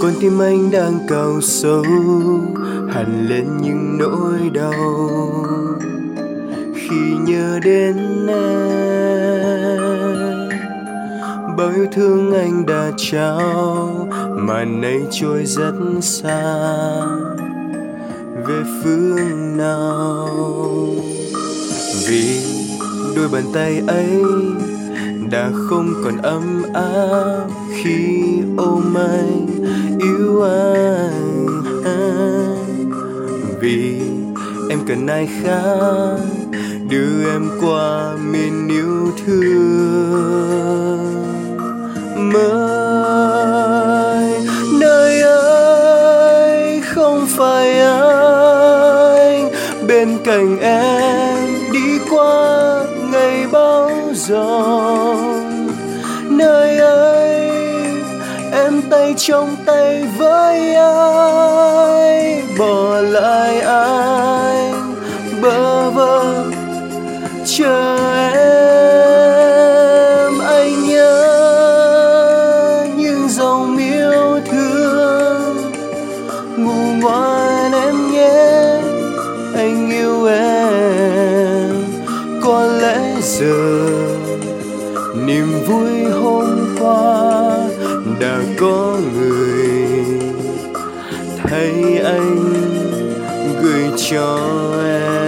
con tim anh đang cào sâu hằn lên những nỗi đau. Khi nhớ đến em, bao yêu thương anh đã trao mà nay trôi rất xa. Về phương nào? Vì đôi bàn tay ấy đã không còn ấm áp khi ôm anh anh. Vì em cần ai khác, đưa em qua miền yêu thương. Mới nơi ấy không phải anh. Bên cạnh em đi qua ngày bao giờ. Tay trong tay với ai? Bỏ lại anh, bơ vơ, chờ em. Anh nhớ những dòng yêu thương, ngủ ngoan em nhé. Anh yêu em, có lẽ giờ niềm vui hôm qua đã có người thấy anh gửi cho em.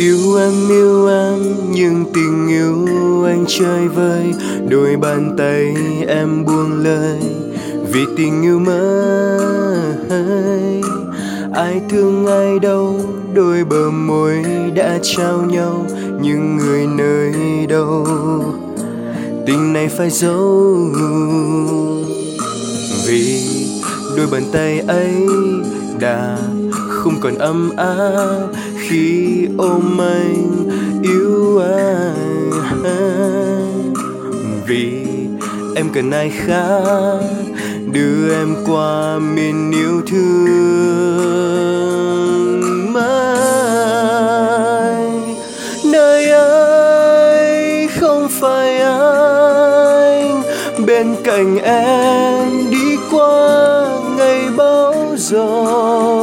Yêu em yêu em, nhưng tình yêu anh chơi vơi. Đôi bàn tay em buông lời, vì tình yêu mới ai thương ai đâu đôi bờ môi đã trao nhau. Nhưng người nơi đâu, tình này phải giấu. Vì đôi bàn tay ấy đã không còn ấm áp khi ôm anh yêu anh. Vì em cần ai khác đưa em qua miền yêu thương mai nơi ấy không phải anh, bên cạnh em đi qua ngày bão giông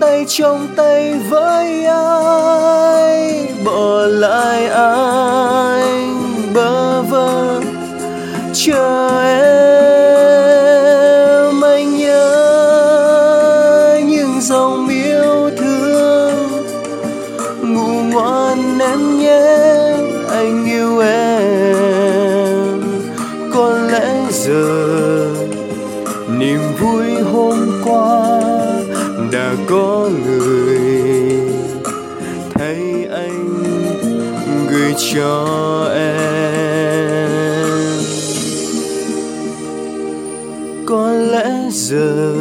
tay trong tay với ai? Bỏ lại anh, bơ vơ, chờ em. Anh nhớ những dòng yêu thương, ngủ ngoan em nhé. Anh yêu em, có lẽ giờ niềm vui người thấy anh gửi cho em. Có lẽ giờ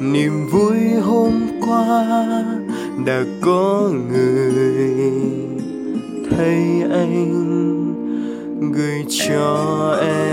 niềm vui hôm qua đã có người. Thấy anh gửi cho em.